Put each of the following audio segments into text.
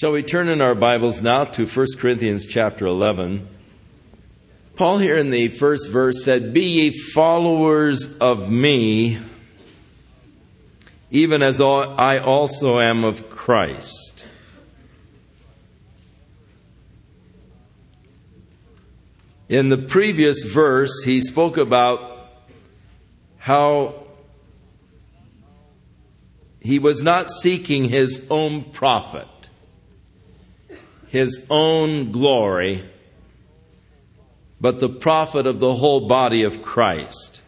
Shall we turn in our Bibles now to 1 Corinthians chapter 11? Paul, here in the first verse, said, Be ye followers of me, even as I also am of Christ. In the previous verse, he spoke about how he was not seeking his own profit his own glory, but the profit of the whole body of Christ.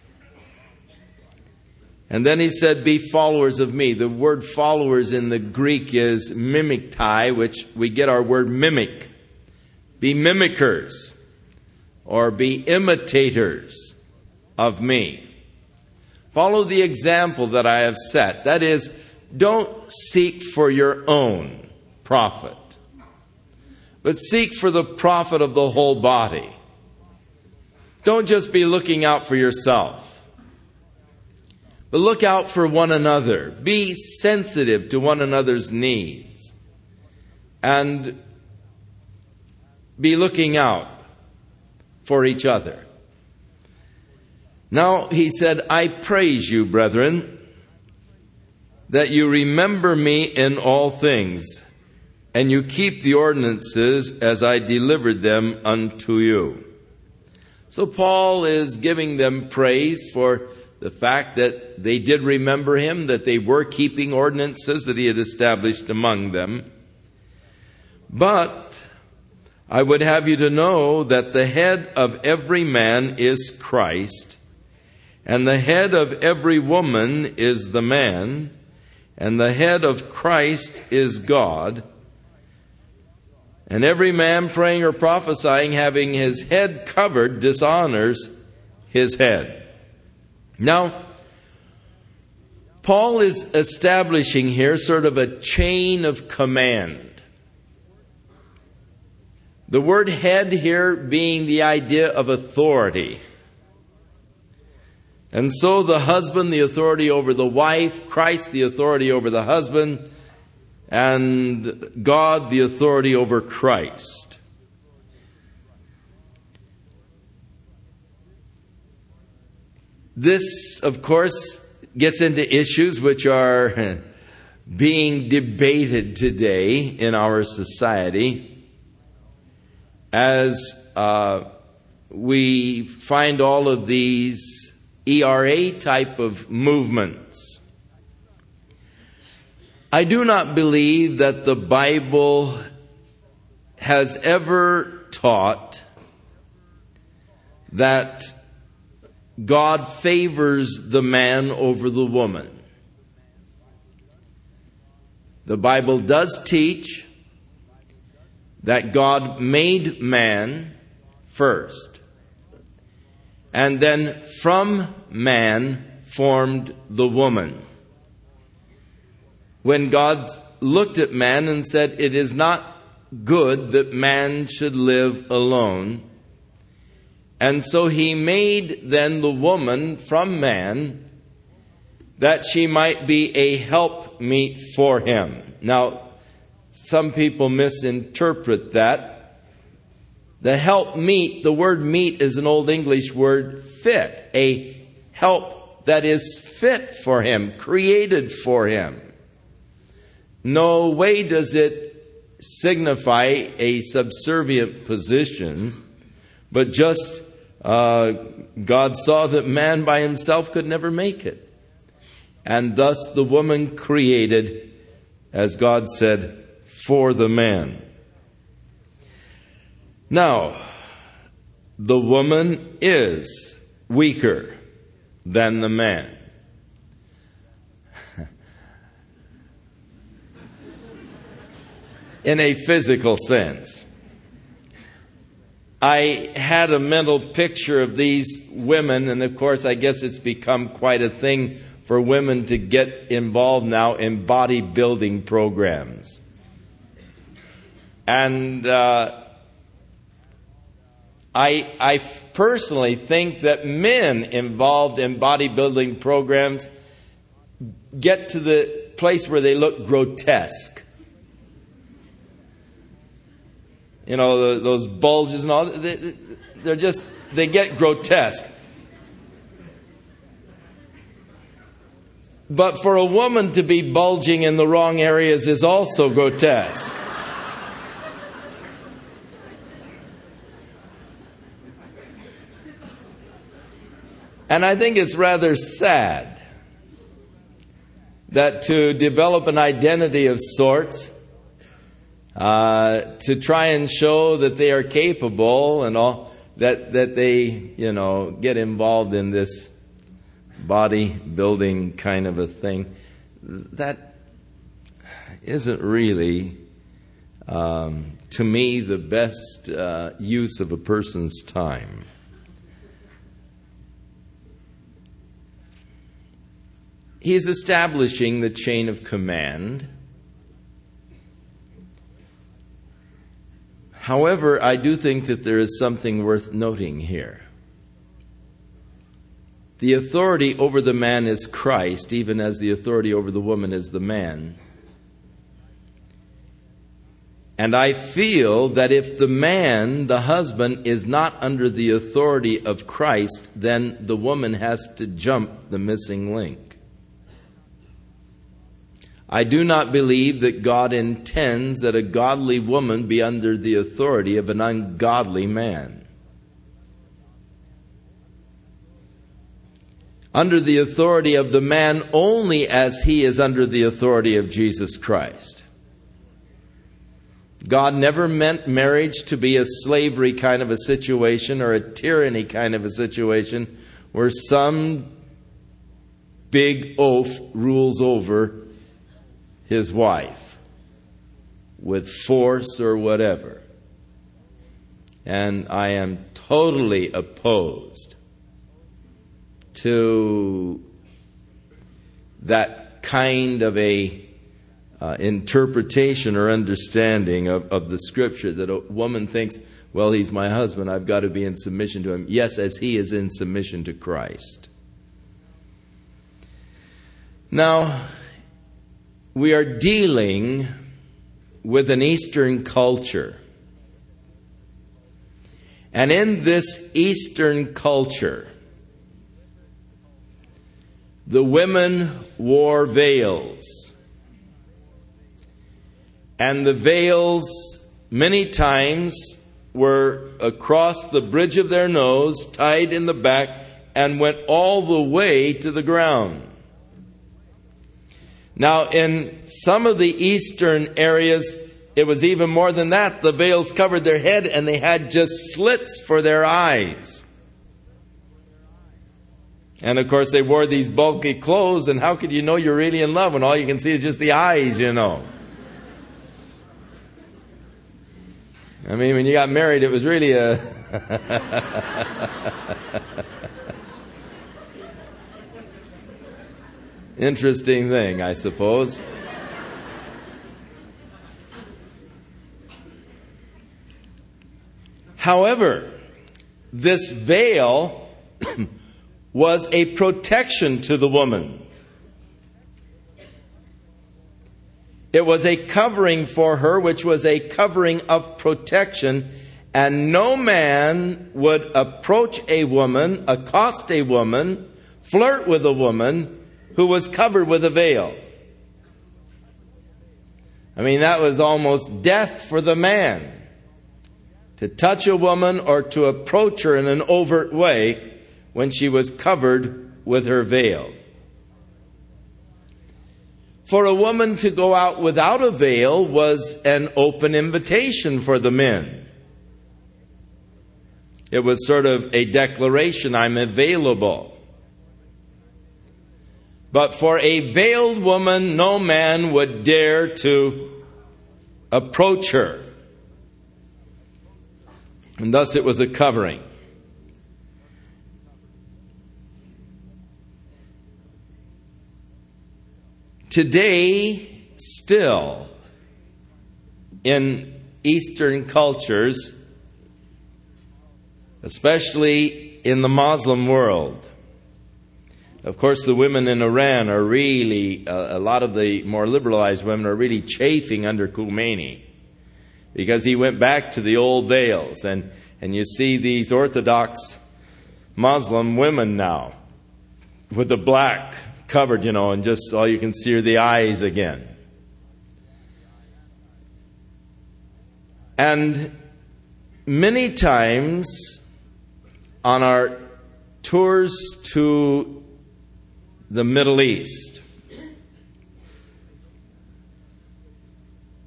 And then he said, Be followers of me. The word followers in the Greek is mimiktai, which we get our word mimic. Be mimickers or be imitators of me. Follow the example that I have set. That is, don't seek for your own profit but seek for the profit of the whole body. Don't just be looking out for yourself, but look out for one another. Be sensitive to one another's needs and be looking out for each other. Now, he said, I praise you, brethren, that you remember me in all things and you keep the ordinances as I delivered them unto you. So Paul is giving them praise for the fact that they did remember him, that they were keeping ordinances that he had established among them. But I would have you to know that the head of every man is Christ, and the head of every woman is the man, and the head of Christ is God. And every man praying or prophesying, having his head covered, dishonors his head. Now, Paul is establishing here sort of a chain of command. The word head here being the idea of authority. And so the husband, the authority over the wife, Christ, the authority over the husband, and God the authority over Christ. This, of course, gets into issues which are being debated today in our society as uh, we find all of these ERA type of movements I do not believe that the Bible has ever taught that God favors the man over the woman. The Bible does teach that God made man first, and then from man formed the woman when God looked at man and said, It is not good that man should live alone. And so he made then the woman from man that she might be a helpmeet for him. Now, some people misinterpret that. The helpmeet, the word meet is an Old English word fit, a help that is fit for him, created for him. No way does it signify a subservient position, but just uh, God saw that man by himself could never make it. And thus the woman created, as God said, for the man. Now, the woman is weaker than the man. In a physical sense. I had a mental picture of these women, and of course, I guess it's become quite a thing for women to get involved now in bodybuilding programs. And uh, I, I personally think that men involved in bodybuilding programs get to the place where they look grotesque. You know, the, those bulges and all, they, they're just, they get grotesque. But for a woman to be bulging in the wrong areas is also grotesque. And I think it's rather sad that to develop an identity of sorts, uh, to try and show that they are capable and all, that, that they, you know, get involved in this bodybuilding kind of a thing, that isn't really, um, to me, the best uh, use of a person's time. He's establishing the chain of command. However, I do think that there is something worth noting here. The authority over the man is Christ, even as the authority over the woman is the man. And I feel that if the man, the husband, is not under the authority of Christ, then the woman has to jump the missing link. I do not believe that God intends that a godly woman be under the authority of an ungodly man. Under the authority of the man only as he is under the authority of Jesus Christ. God never meant marriage to be a slavery kind of a situation or a tyranny kind of a situation where some big oaf rules over his wife with force or whatever. And I am totally opposed to that kind of a uh, interpretation or understanding of, of the scripture that a woman thinks, well, he's my husband, I've got to be in submission to him. Yes, as he is in submission to Christ. Now, we are dealing with an Eastern culture. And in this Eastern culture, the women wore veils. And the veils, many times, were across the bridge of their nose, tied in the back, and went all the way to the ground. Now, in some of the eastern areas, it was even more than that. The veils covered their head and they had just slits for their eyes. And of course, they wore these bulky clothes, and how could you know you're really in love when all you can see is just the eyes, you know? I mean, when you got married, it was really a. Interesting thing, I suppose. However, this veil was a protection to the woman. It was a covering for her, which was a covering of protection, and no man would approach a woman, accost a woman, flirt with a woman who was covered with a veil. I mean, that was almost death for the man. To touch a woman or to approach her in an overt way when she was covered with her veil. For a woman to go out without a veil was an open invitation for the men. It was sort of a declaration I'm available. But for a veiled woman, no man would dare to approach her. And thus it was a covering. Today, still, in Eastern cultures, especially in the Muslim world, of course, the women in Iran are really, uh, a lot of the more liberalized women are really chafing under Khomeini because he went back to the old veils. And, and you see these Orthodox Muslim women now with the black covered, you know, and just all you can see are the eyes again. And many times on our tours to the Middle East,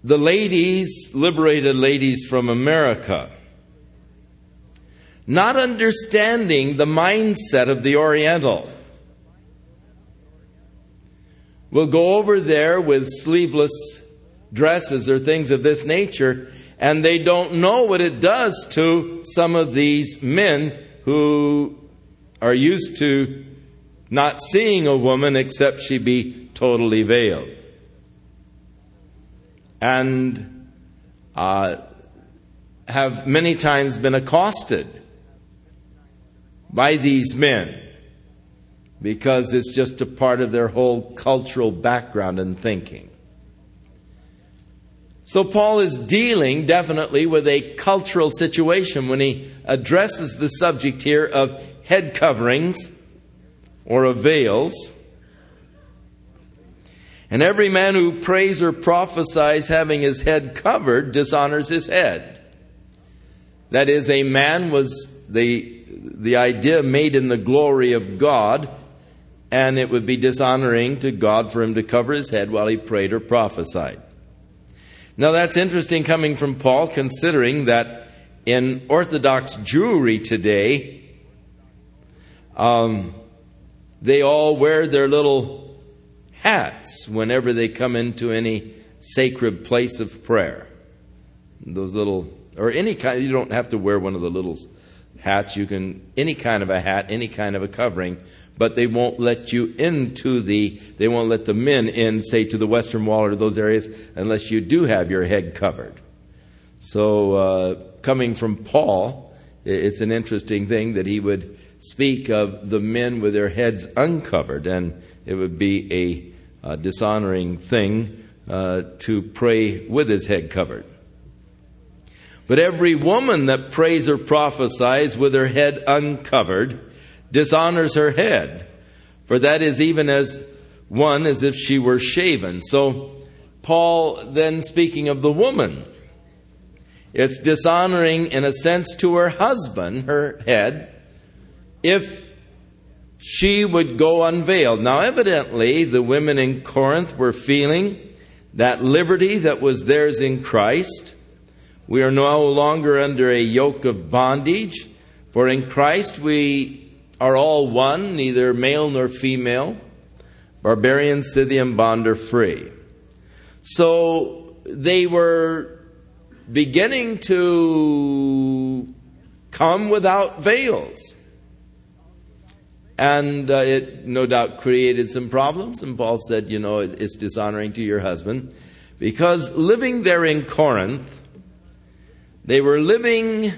the ladies, liberated ladies from America, not understanding the mindset of the Oriental, will go over there with sleeveless dresses or things of this nature, and they don't know what it does to some of these men who are used to not seeing a woman except she be totally veiled. And uh, have many times been accosted by these men because it's just a part of their whole cultural background and thinking. So, Paul is dealing definitely with a cultural situation when he addresses the subject here of head coverings or of veils. And every man who prays or prophesies having his head covered dishonors his head. That is, a man was the, the idea made in the glory of God, and it would be dishonoring to God for him to cover his head while he prayed or prophesied. Now, that's interesting coming from Paul, considering that in Orthodox Jewry today, um, they all wear their little hats whenever they come into any sacred place of prayer. Those little, or any kind, you don't have to wear one of the little hats. You can, any kind of a hat, any kind of a covering, but they won't let you into the, they won't let the men in, say, to the western wall or those areas unless you do have your head covered. So, uh, coming from Paul, it's an interesting thing that he would speak of the men with their heads uncovered, and it would be a, a dishonoring thing uh, to pray with his head covered. But every woman that prays or prophesies with her head uncovered dishonors her head, for that is even as one as if she were shaven. So, Paul then speaking of the woman, it's dishonoring in a sense to her husband, her head, if she would go unveiled. Now, evidently, the women in Corinth were feeling that liberty that was theirs in Christ. We are no longer under a yoke of bondage, for in Christ we are all one, neither male nor female, barbarian, Scythian, bond, or free. So they were beginning to come without veils. And uh, it no doubt created some problems. And Paul said, you know, it's dishonoring to your husband. Because living there in Corinth, they were living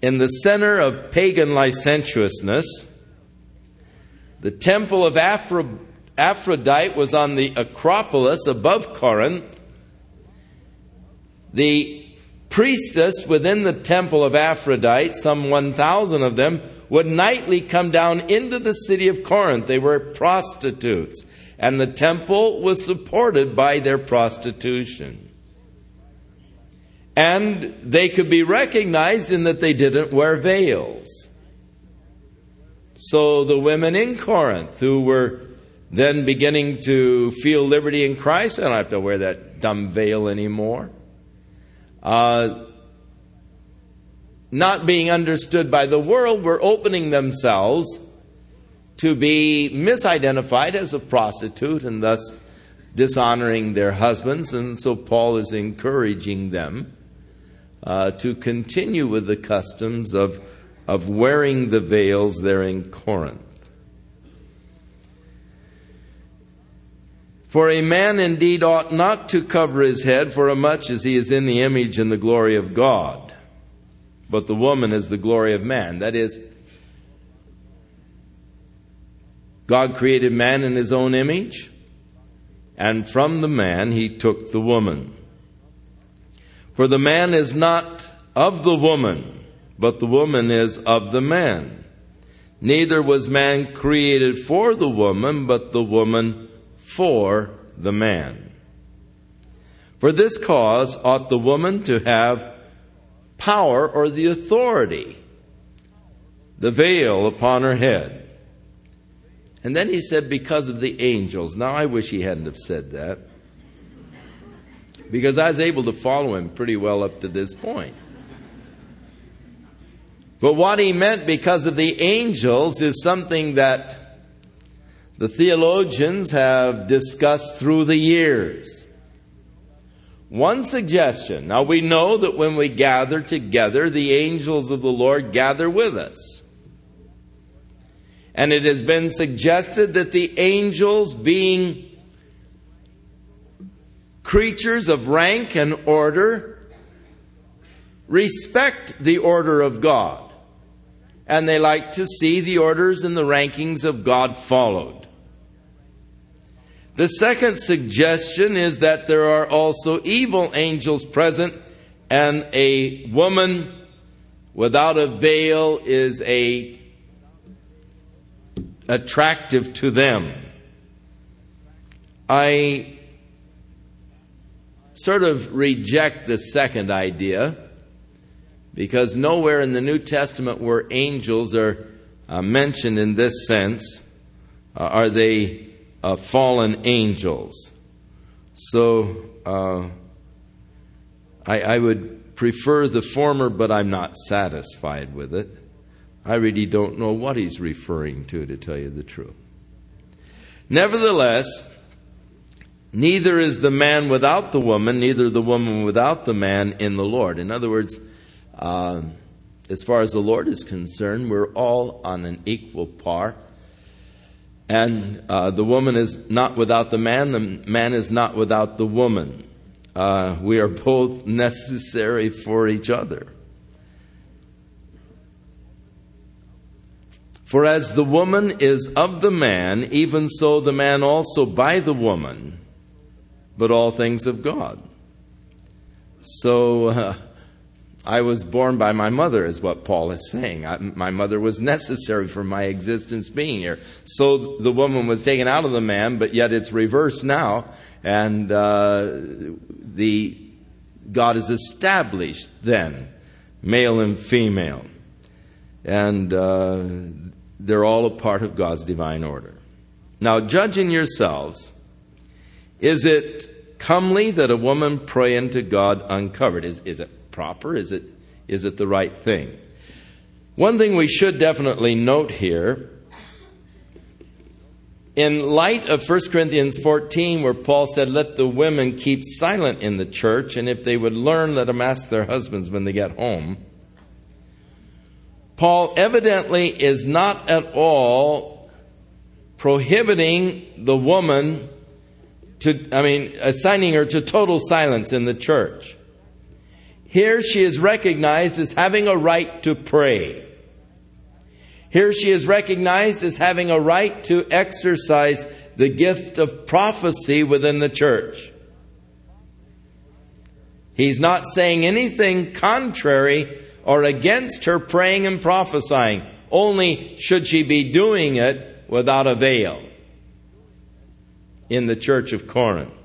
in the center of pagan licentiousness. The temple of Aphro- Aphrodite was on the Acropolis above Corinth. The priestess within the temple of Aphrodite, some 1,000 of them, would nightly come down into the city of Corinth. They were prostitutes, and the temple was supported by their prostitution. And they could be recognized in that they didn't wear veils. So the women in Corinth who were then beginning to feel liberty in Christ, I don't have to wear that dumb veil anymore. Uh, not being understood by the world, were opening themselves to be misidentified as a prostitute and thus dishonoring their husbands. And so Paul is encouraging them uh, to continue with the customs of, of wearing the veils there in Corinth. For a man indeed ought not to cover his head, for much as he is in the image and the glory of God but the woman is the glory of man. That is, God created man in his own image, and from the man he took the woman. For the man is not of the woman, but the woman is of the man. Neither was man created for the woman, but the woman for the man. For this cause ought the woman to have power or the authority, the veil upon her head. And then he said, because of the angels. Now I wish he hadn't have said that. Because I was able to follow him pretty well up to this point. But what he meant because of the angels is something that the theologians have discussed through the years. One suggestion. Now we know that when we gather together, the angels of the Lord gather with us. And it has been suggested that the angels, being creatures of rank and order, respect the order of God and they like to see the orders and the rankings of God followed. The second suggestion is that there are also evil angels present, and a woman without a veil is a attractive to them. I sort of reject the second idea because nowhere in the New Testament where angels are uh, mentioned in this sense uh, are they uh, fallen angels. So uh, I, I would prefer the former, but I'm not satisfied with it. I really don't know what he's referring to, to tell you the truth. Nevertheless, neither is the man without the woman, neither the woman without the man in the Lord. In other words, uh, as far as the Lord is concerned, we're all on an equal par. And uh, the woman is not without the man, the man is not without the woman. Uh, we are both necessary for each other. For as the woman is of the man, even so the man also by the woman, but all things of God. So, uh, I was born by my mother, is what Paul is saying. I, my mother was necessary for my existence being here. So the woman was taken out of the man, but yet it's reversed now, and uh, the God is established then, male and female, and uh, they're all a part of God's divine order. Now, judging yourselves, is it comely that a woman pray unto God uncovered? Is, is it proper? Is it, is it the right thing? One thing we should definitely note here in light of 1 Corinthians 14, where Paul said, Let the women keep silent in the church, and if they would learn, let them ask their husbands when they get home. Paul evidently is not at all prohibiting the woman to, I mean, assigning her to total silence in the church. Here she is recognized as having a right to pray. Here she is recognized as having a right to exercise the gift of prophecy within the church. He's not saying anything contrary or against her praying and prophesying. Only should she be doing it without a veil in the church of Corinth.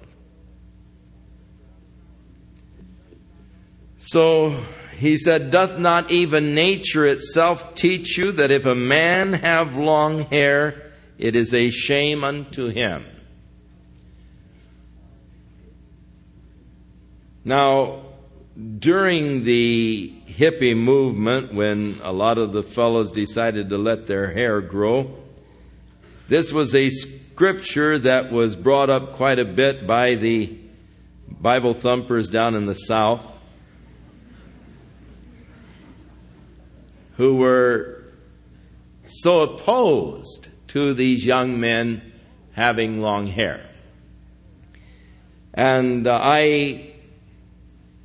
So he said, Doth not even nature itself teach you that if a man have long hair, it is a shame unto him? Now, during the hippie movement, when a lot of the fellows decided to let their hair grow, this was a scripture that was brought up quite a bit by the Bible thumpers down in the South. Who were so opposed to these young men having long hair. And uh, I,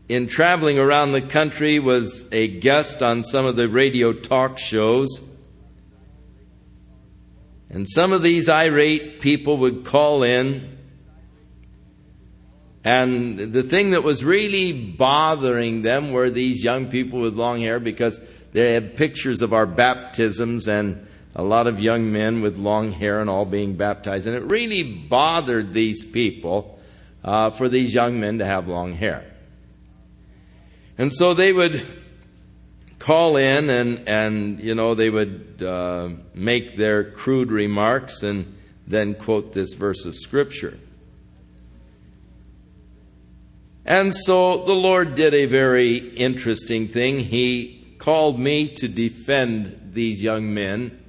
in traveling around the country, was a guest on some of the radio talk shows. And some of these irate people would call in And the thing that was really bothering them were these young people with long hair because they had pictures of our baptisms and a lot of young men with long hair and all being baptized. And it really bothered these people uh, for these young men to have long hair. And so they would call in and, and you know, they would uh, make their crude remarks and then quote this verse of Scripture. And so the Lord did a very interesting thing. He called me to defend these young men.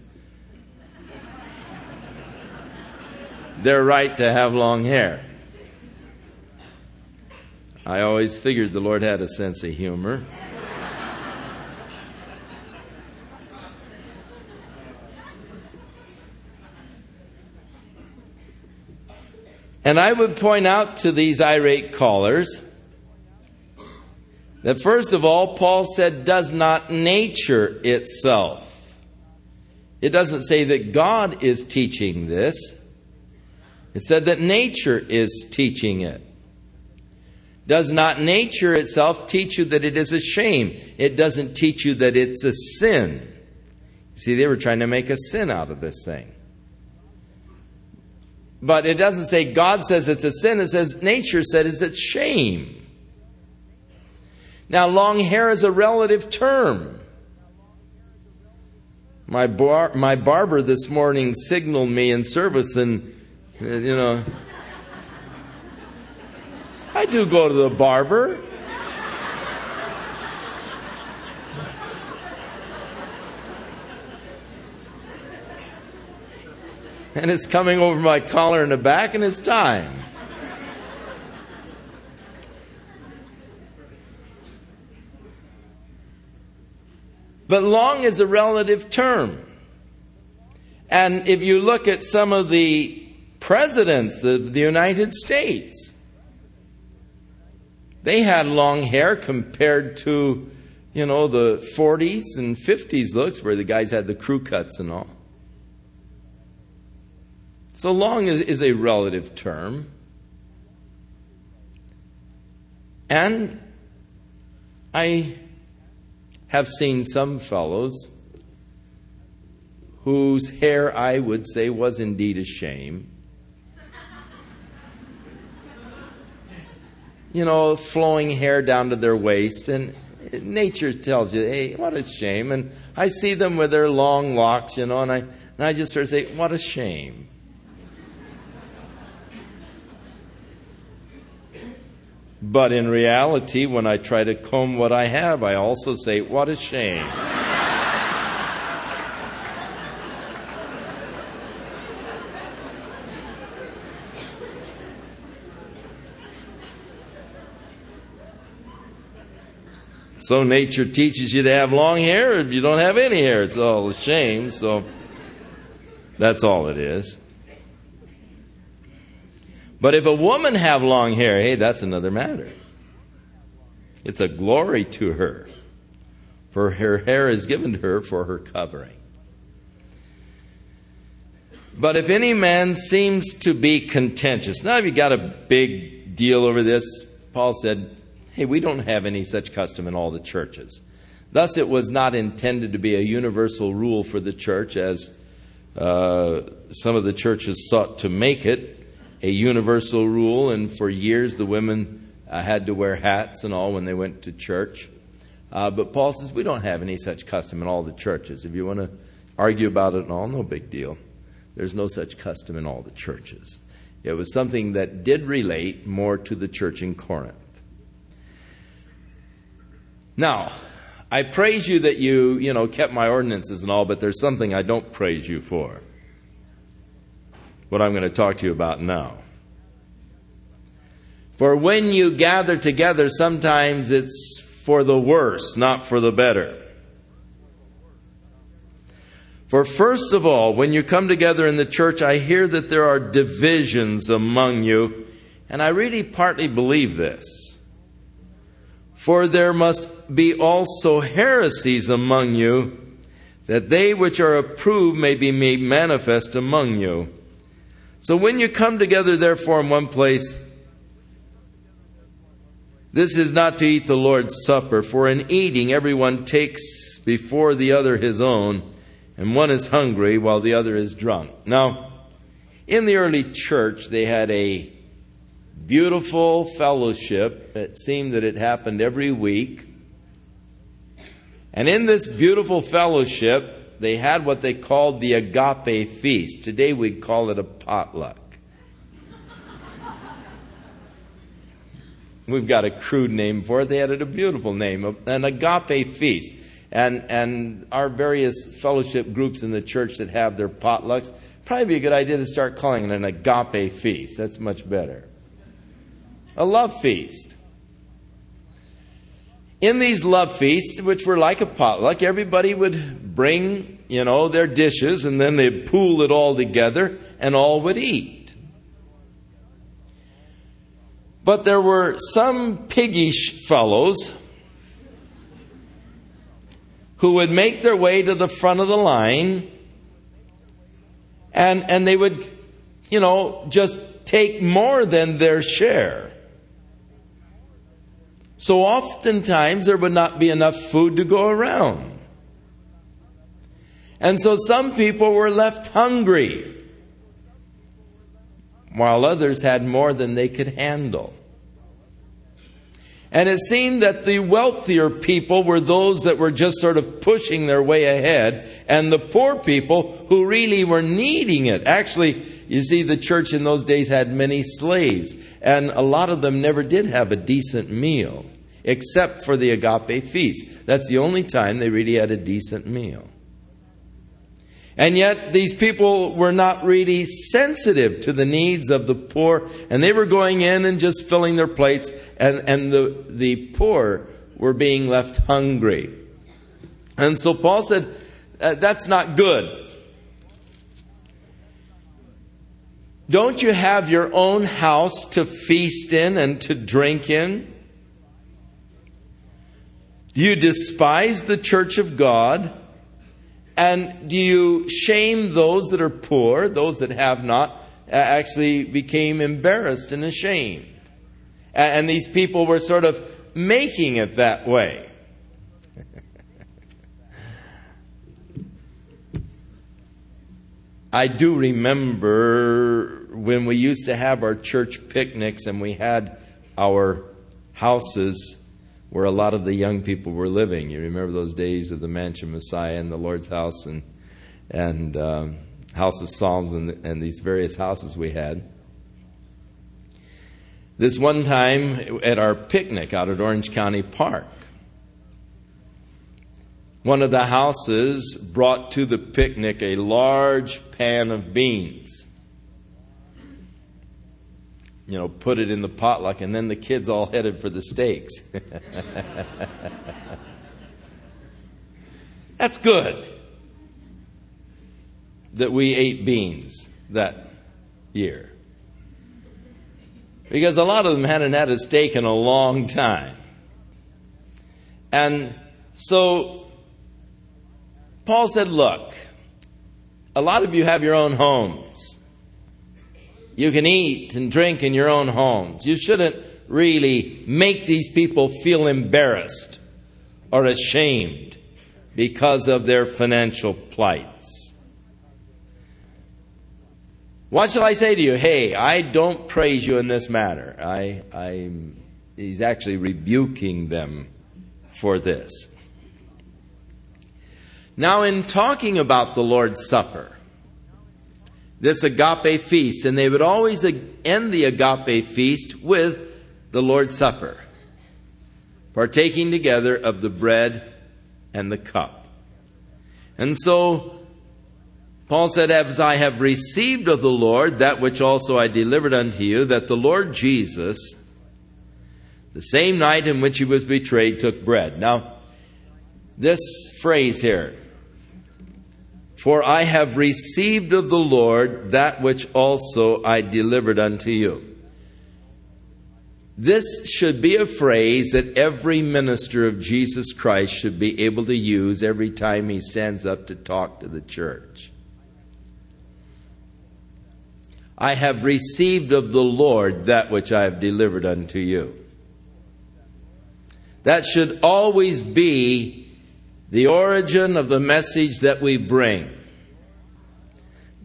Their right to have long hair. I always figured the Lord had a sense of humor. And I would point out to these irate callers that first of all, Paul said, does not nature itself. It doesn't say that God is teaching this. It said that nature is teaching it. Does not nature itself teach you that it is a shame? It doesn't teach you that it's a sin. See, they were trying to make a sin out of this thing. But it doesn't say God says it's a sin, it says nature says it's a shame. Now, long hair is a relative term. My, bar, my barber this morning signaled me in service, and, uh, you know, I do go to the barber. and it's coming over my collar in the back, and it's time. But long is a relative term. And if you look at some of the presidents of the United States, they had long hair compared to, you know, the 40s and 50s looks where the guys had the crew cuts and all. So long is, is a relative term. And I have seen some fellows whose hair I would say was indeed a shame. you know, flowing hair down to their waist, and nature tells you, hey, what a shame. And I see them with their long locks, you know, and I, and I just sort of say, what a shame. But in reality, when I try to comb what I have, I also say, What a shame. So nature teaches you to have long hair. If you don't have any hair, it's all a shame. So that's all it is. But if a woman have long hair, hey, that's another matter. It's a glory to her, for her hair is given to her for her covering. But if any man seems to be contentious, now if you got a big deal over this, Paul said, hey, we don't have any such custom in all the churches. Thus, it was not intended to be a universal rule for the church, as uh, some of the churches sought to make it a universal rule, and for years the women uh, had to wear hats and all when they went to church. Uh, but Paul says we don't have any such custom in all the churches. If you want to argue about it and all, no big deal. There's no such custom in all the churches. It was something that did relate more to the church in Corinth. Now, I praise you that you, you know, kept my ordinances and all, but there's something I don't praise you for what I'm going to talk to you about now. For when you gather together, sometimes it's for the worse, not for the better. For first of all, when you come together in the church, I hear that there are divisions among you, and I really partly believe this. For there must be also heresies among you, that they which are approved may be made manifest among you. So when you come together, therefore, in one place, This is not to eat the Lord's Supper, for in eating everyone takes before the other his own, and one is hungry while the other is drunk. Now, in the early church, they had a beautiful fellowship. It seemed that it happened every week. And in this beautiful fellowship, they had what they called the agape feast. Today we'd call it a potluck. We've got a crude name for it. They had a beautiful name, an agape feast. And, and our various fellowship groups in the church that have their potlucks, probably be a good idea to start calling it an agape feast. That's much better. A love feast. In these love feasts, which were like a potluck, everybody would bring, you know, their dishes and then they'd pool it all together and all would eat. But there were some piggish fellows who would make their way to the front of the line and, and they would, you know, just take more than their share. So oftentimes there would not be enough food to go around. And so some people were left hungry while others had more than they could handle. And it seemed that the wealthier people were those that were just sort of pushing their way ahead, and the poor people who really were needing it. Actually, you see, the church in those days had many slaves, and a lot of them never did have a decent meal, except for the agape feast. That's the only time they really had a decent meal. And yet, these people were not really sensitive to the needs of the poor, and they were going in and just filling their plates, and, and the, the poor were being left hungry. And so Paul said, uh, That's not good. Don't you have your own house to feast in and to drink in? Do you despise the church of God? And do you shame those that are poor, those that have not, uh, actually became embarrassed and ashamed? And these people were sort of making it that way. I do remember when we used to have our church picnics and we had our houses where a lot of the young people were living. You remember those days of the Mansion Messiah and the Lord's House and and um, House of Psalms and, and these various houses we had. This one time at our picnic out at Orange County Park, one of the houses brought to the picnic a large pan of beans you know, put it in the potluck, and then the kids all headed for the steaks. That's good that we ate beans that year. Because a lot of them hadn't had a steak in a long time. And so Paul said, Look, a lot of you have your own homes. You can eat and drink in your own homes. You shouldn't really make these people feel embarrassed or ashamed because of their financial plights. What shall I say to you? Hey, I don't praise you in this matter. I, I, he's actually rebuking them for this. Now, in talking about the Lord's Supper, this agape feast, and they would always end the agape feast with the Lord's Supper, partaking together of the bread and the cup. And so, Paul said, As I have received of the Lord that which also I delivered unto you, that the Lord Jesus, the same night in which he was betrayed, took bread. Now, this phrase here, for I have received of the Lord that which also I delivered unto you. This should be a phrase that every minister of Jesus Christ should be able to use every time he stands up to talk to the church. I have received of the Lord that which I have delivered unto you. That should always be the origin of the message that we bring.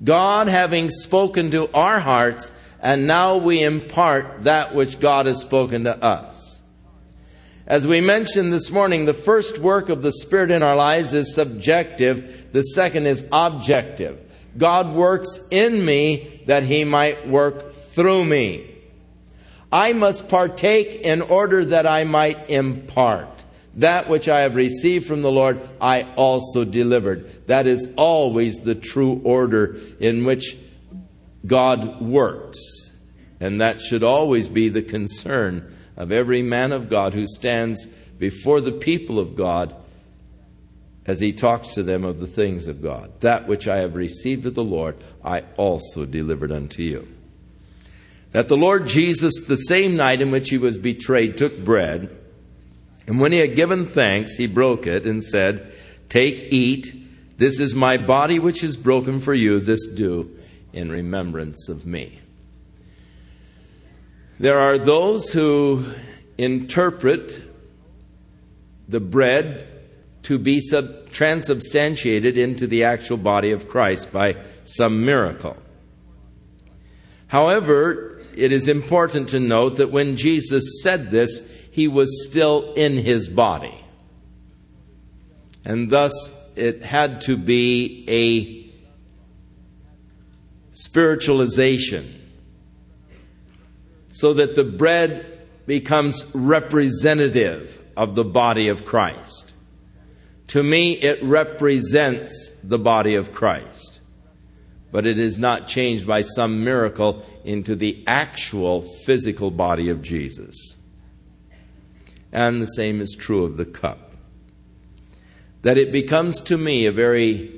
God having spoken to our hearts, and now we impart that which God has spoken to us. As we mentioned this morning, the first work of the Spirit in our lives is subjective, the second is objective. God works in me that He might work through me. I must partake in order that I might impart. That which I have received from the Lord, I also delivered. That is always the true order in which God works. And that should always be the concern of every man of God who stands before the people of God as he talks to them of the things of God. That which I have received of the Lord, I also delivered unto you. That the Lord Jesus, the same night in which he was betrayed, took bread. And when he had given thanks, he broke it and said, Take, eat. This is my body which is broken for you. This do in remembrance of me. There are those who interpret the bread to be sub- transubstantiated into the actual body of Christ by some miracle. However, it is important to note that when Jesus said this, he was still in his body. And thus, it had to be a spiritualization so that the bread becomes representative of the body of Christ. To me, it represents the body of Christ, but it is not changed by some miracle into the actual physical body of Jesus. And the same is true of the cup. That it becomes to me a very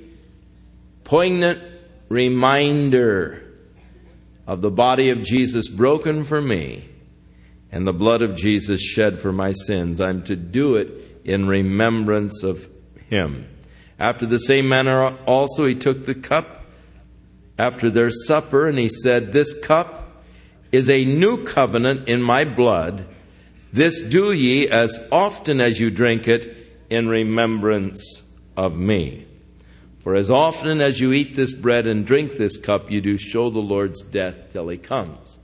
poignant reminder of the body of Jesus broken for me and the blood of Jesus shed for my sins. I'm to do it in remembrance of him. After the same manner also he took the cup after their supper and he said, This cup is a new covenant in my blood. This do ye as often as you drink it in remembrance of me. For as often as you eat this bread and drink this cup, you do show the Lord's death till he comes.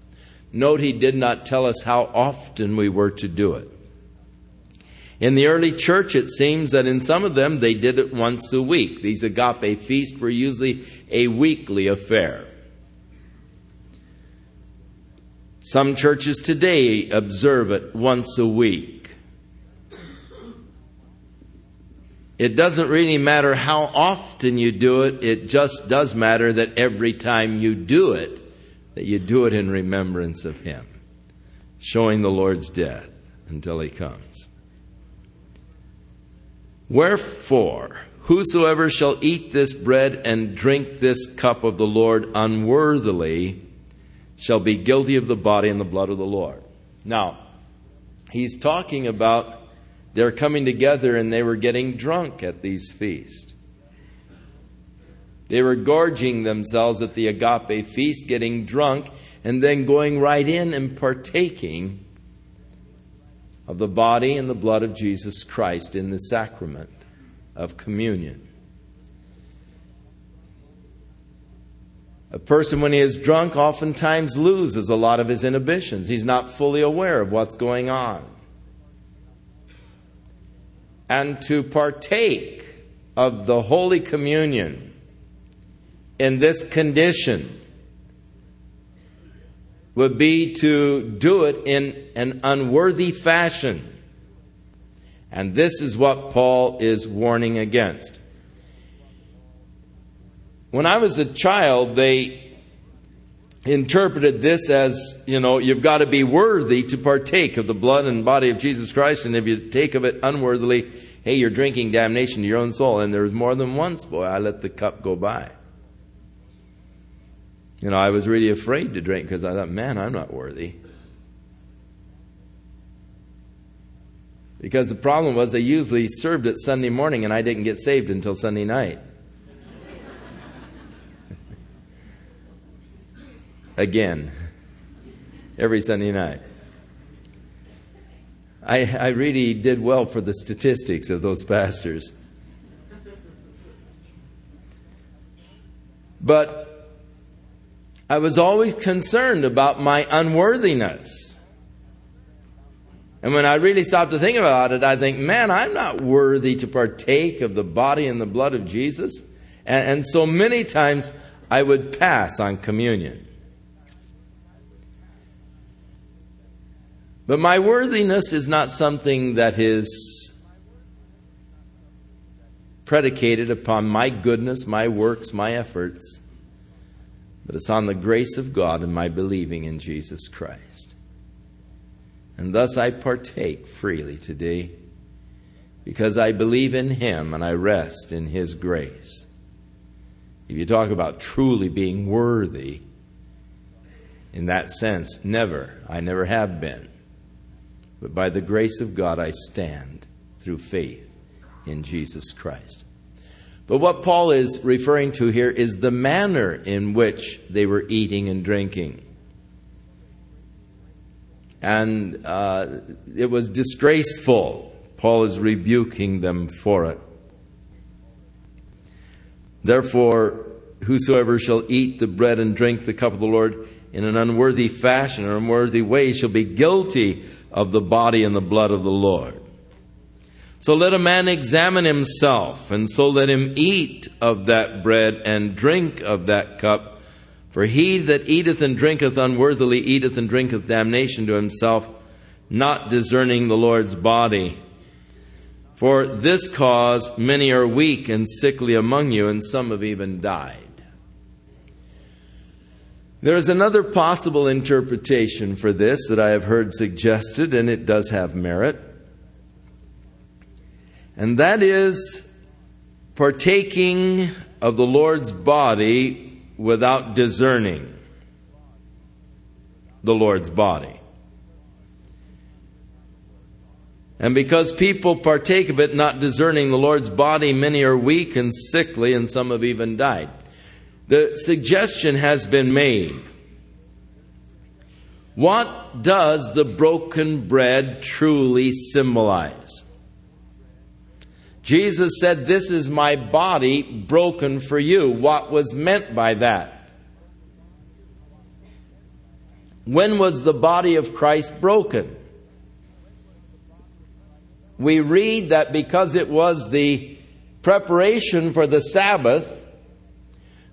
Note he did not tell us how often we were to do it. In the early church, it seems that in some of them they did it once a week. These agape feasts were usually a weekly affair. Some churches today observe it once a week. It doesn't really matter how often you do it, it just does matter that every time you do it, that you do it in remembrance of Him, showing the Lord's death until He comes. Wherefore, whosoever shall eat this bread and drink this cup of the Lord unworthily, shall be guilty of the body and the blood of the Lord. Now, he's talking about they're coming together and they were getting drunk at these feasts. They were gorging themselves at the agape feast, getting drunk, and then going right in and partaking of the body and the blood of Jesus Christ in the sacrament of communion. A person, when he is drunk, oftentimes loses a lot of his inhibitions. He's not fully aware of what's going on. And to partake of the Holy Communion in this condition would be to do it in an unworthy fashion. And this is what Paul is warning against. When I was a child, they interpreted this as, you know, you've got to be worthy to partake of the blood and body of Jesus Christ, and if you take of it unworthily, hey, you're drinking damnation to your own soul. And there was more than once, boy, I let the cup go by. You know, I was really afraid to drink because I thought, man, I'm not worthy. Because the problem was they usually served it Sunday morning and I didn't get saved until Sunday night. Again every Sunday night. I, I really did well for the statistics of those pastors. But I was always concerned about my unworthiness. And when I really stopped to think about it, I think, man, I'm not worthy to partake of the body and the blood of Jesus. And, and so many times I would pass on communion. But my worthiness is not something that is predicated upon my goodness, my works, my efforts, but it's on the grace of God and my believing in Jesus Christ. And thus I partake freely today because I believe in Him and I rest in His grace. If you talk about truly being worthy, in that sense, never. I never have been. But by the grace of God, I stand through faith in Jesus Christ. But what Paul is referring to here is the manner in which they were eating and drinking. And uh, it was disgraceful. Paul is rebuking them for it. Therefore, whosoever shall eat the bread and drink the cup of the Lord in an unworthy fashion or unworthy way shall be guilty of the body and the blood of the Lord. So let a man examine himself, and so let him eat of that bread and drink of that cup. For he that eateth and drinketh unworthily eateth and drinketh damnation to himself, not discerning the Lord's body. For this cause many are weak and sickly among you, and some have even died. There is another possible interpretation for this that I have heard suggested, and it does have merit. And that is partaking of the Lord's body without discerning the Lord's body. And because people partake of it not discerning the Lord's body, many are weak and sickly, and some have even died. The suggestion has been made. What does the broken bread truly symbolize? Jesus said, This is my body broken for you. What was meant by that? When was the body of Christ broken? We read that because it was the preparation for the Sabbath,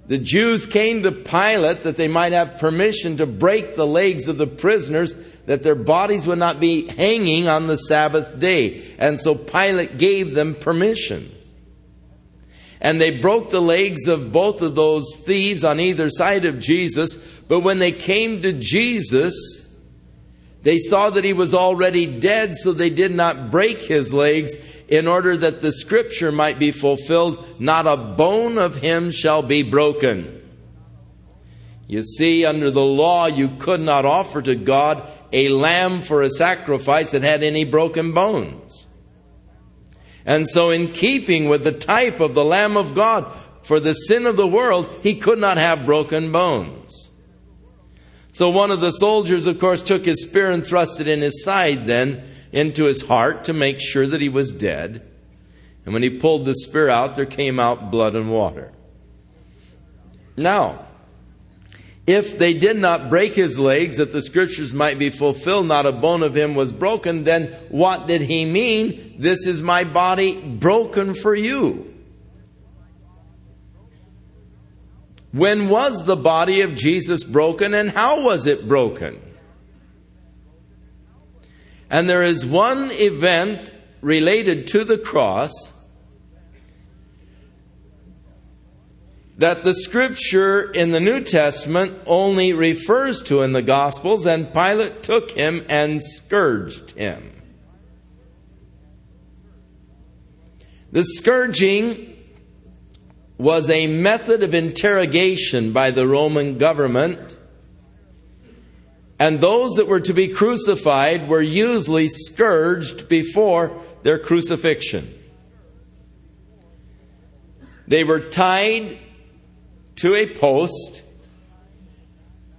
the Jews came to Pilate that they might have permission to break the legs of the prisoners, that their bodies would not be hanging on the Sabbath day. And so Pilate gave them permission. And they broke the legs of both of those thieves on either side of Jesus. But when they came to Jesus, they saw that he was already dead, so they did not break his legs in order that the scripture might be fulfilled not a bone of him shall be broken. You see, under the law, you could not offer to God a lamb for a sacrifice that had any broken bones. And so, in keeping with the type of the Lamb of God for the sin of the world, he could not have broken bones. So one of the soldiers, of course, took his spear and thrust it in his side, then into his heart to make sure that he was dead. And when he pulled the spear out, there came out blood and water. Now, if they did not break his legs that the scriptures might be fulfilled, not a bone of him was broken, then what did he mean? This is my body broken for you. When was the body of Jesus broken and how was it broken? And there is one event related to the cross that the scripture in the New Testament only refers to in the Gospels, and Pilate took him and scourged him. The scourging was a method of interrogation by the Roman government. And those that were to be crucified were usually scourged before their crucifixion. They were tied to a post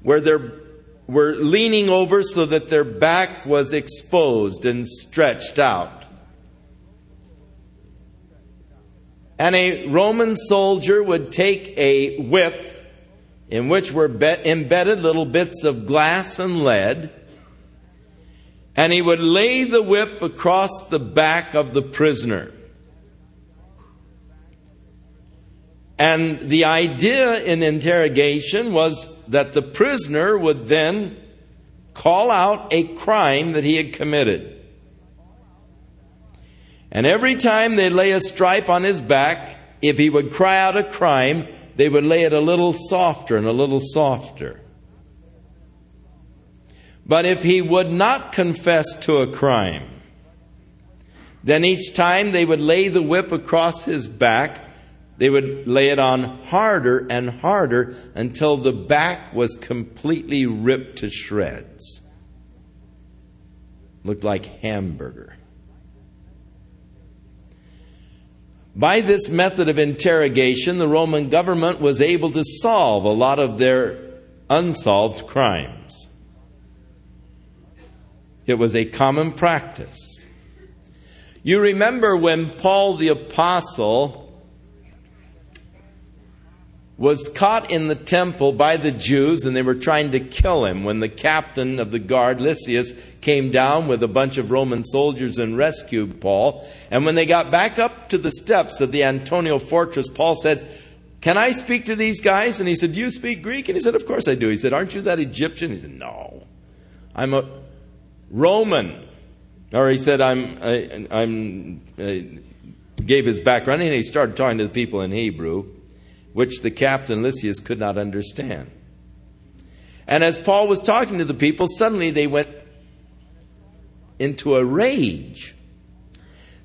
where they were leaning over so that their back was exposed and stretched out. And a Roman soldier would take a whip in which were embedded little bits of glass and lead, and he would lay the whip across the back of the prisoner. And the idea in interrogation was that the prisoner would then call out a crime that he had committed. And every time they lay a stripe on his back, if he would cry out a crime, they would lay it a little softer and a little softer. But if he would not confess to a crime, then each time they would lay the whip across his back, they would lay it on harder and harder until the back was completely ripped to shreds. Looked like hamburger. By this method of interrogation, the Roman government was able to solve a lot of their unsolved crimes. It was a common practice. You remember when Paul the Apostle was caught in the temple by the Jews and they were trying to kill him when the captain of the guard, Lysias, came down with a bunch of Roman soldiers and rescued Paul. And when they got back up to the steps of the Antonia fortress, Paul said, Can I speak to these guys? And he said, You speak Greek? And he said, Of course I do. He said, Aren't you that Egyptian? He said, No. I'm a Roman. Or he said, I'm, I, I'm, I gave his background and he started talking to the people in Hebrew which the captain Lysias could not understand. And as Paul was talking to the people, suddenly they went into a rage.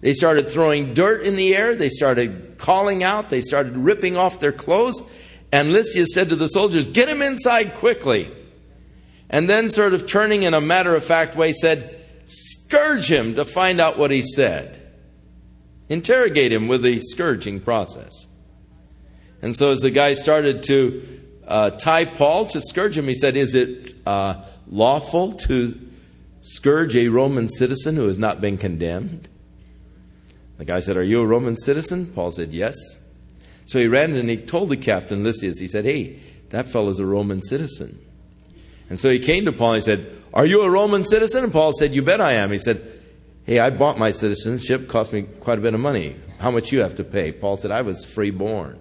They started throwing dirt in the air, they started calling out, they started ripping off their clothes. And Lysias said to the soldiers, Get him inside quickly. And then, sort of turning in a matter of fact way, said, Scourge him to find out what he said. Interrogate him with the scourging process. And so, as the guy started to uh, tie Paul to scourge him, he said, Is it uh, lawful to scourge a Roman citizen who has not been condemned? The guy said, Are you a Roman citizen? Paul said, Yes. So he ran and he told the captain, Lysias, he said, Hey, that fellow's a Roman citizen. And so he came to Paul and he said, Are you a Roman citizen? And Paul said, You bet I am. He said, Hey, I bought my citizenship, cost me quite a bit of money. How much you have to pay? Paul said, I was free born.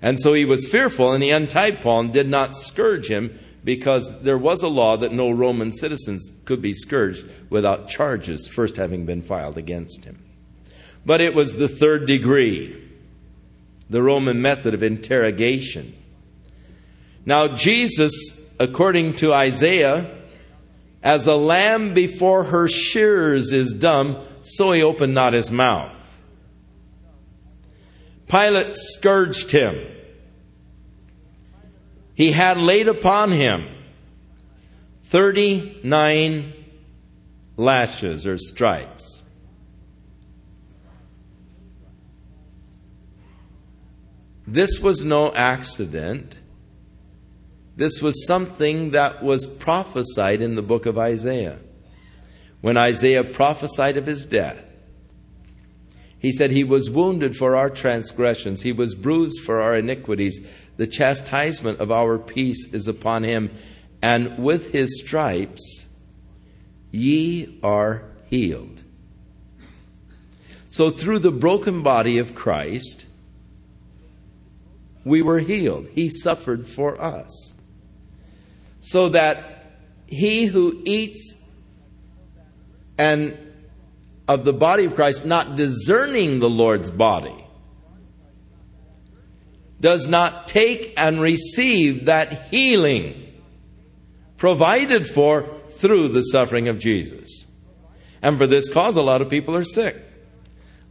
And so he was fearful, and he untied Paul and did not scourge him because there was a law that no Roman citizens could be scourged without charges first having been filed against him. But it was the third degree, the Roman method of interrogation. Now, Jesus, according to Isaiah, as a lamb before her shears is dumb, so he opened not his mouth. Pilate scourged him. He had laid upon him 39 lashes or stripes. This was no accident. This was something that was prophesied in the book of Isaiah. When Isaiah prophesied of his death, he said, He was wounded for our transgressions, He was bruised for our iniquities. The chastisement of our peace is upon Him, and with His stripes ye are healed. So, through the broken body of Christ, we were healed. He suffered for us. So that he who eats and of the body of Christ, not discerning the Lord's body, does not take and receive that healing provided for through the suffering of Jesus. And for this cause, a lot of people are sick.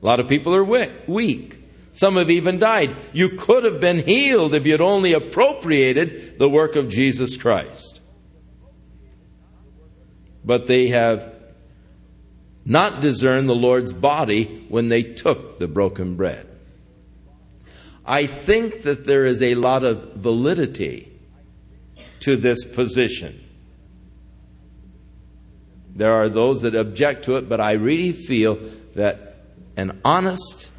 A lot of people are weak. Some have even died. You could have been healed if you'd only appropriated the work of Jesus Christ. But they have not discern the Lord's body when they took the broken bread. I think that there is a lot of validity to this position. There are those that object to it, but I really feel that an honest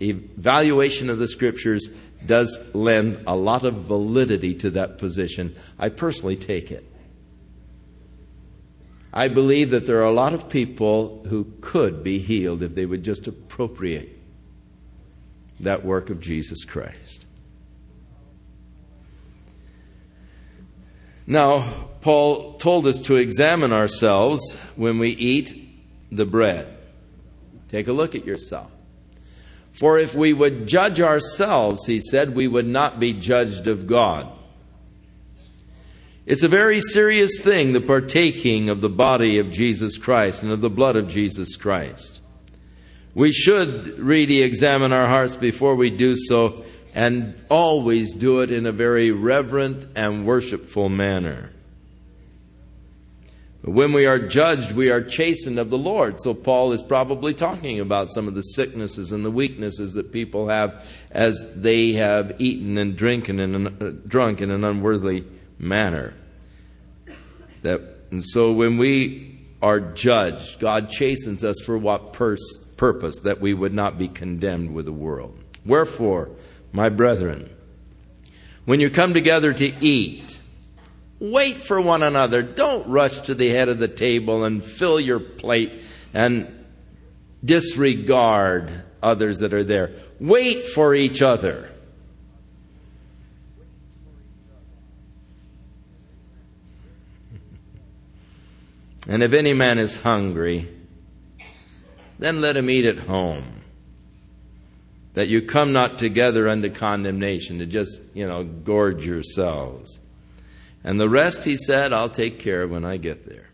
evaluation of the scriptures does lend a lot of validity to that position. I personally take it. I believe that there are a lot of people who could be healed if they would just appropriate that work of Jesus Christ. Now, Paul told us to examine ourselves when we eat the bread. Take a look at yourself. For if we would judge ourselves, he said, we would not be judged of God. It's a very serious thing, the partaking of the body of Jesus Christ and of the blood of Jesus Christ. We should really examine our hearts before we do so and always do it in a very reverent and worshipful manner. But when we are judged, we are chastened of the Lord. So Paul is probably talking about some of the sicknesses and the weaknesses that people have as they have eaten and drinking and uh, drunk in an unworthy manner. That, and so when we are judged, God chastens us for what pers- purpose? That we would not be condemned with the world. Wherefore, my brethren, when you come together to eat, wait for one another. Don't rush to the head of the table and fill your plate and disregard others that are there. Wait for each other. And if any man is hungry, then let him eat at home. That you come not together unto condemnation, to just, you know, gorge yourselves. And the rest, he said, I'll take care of when I get there.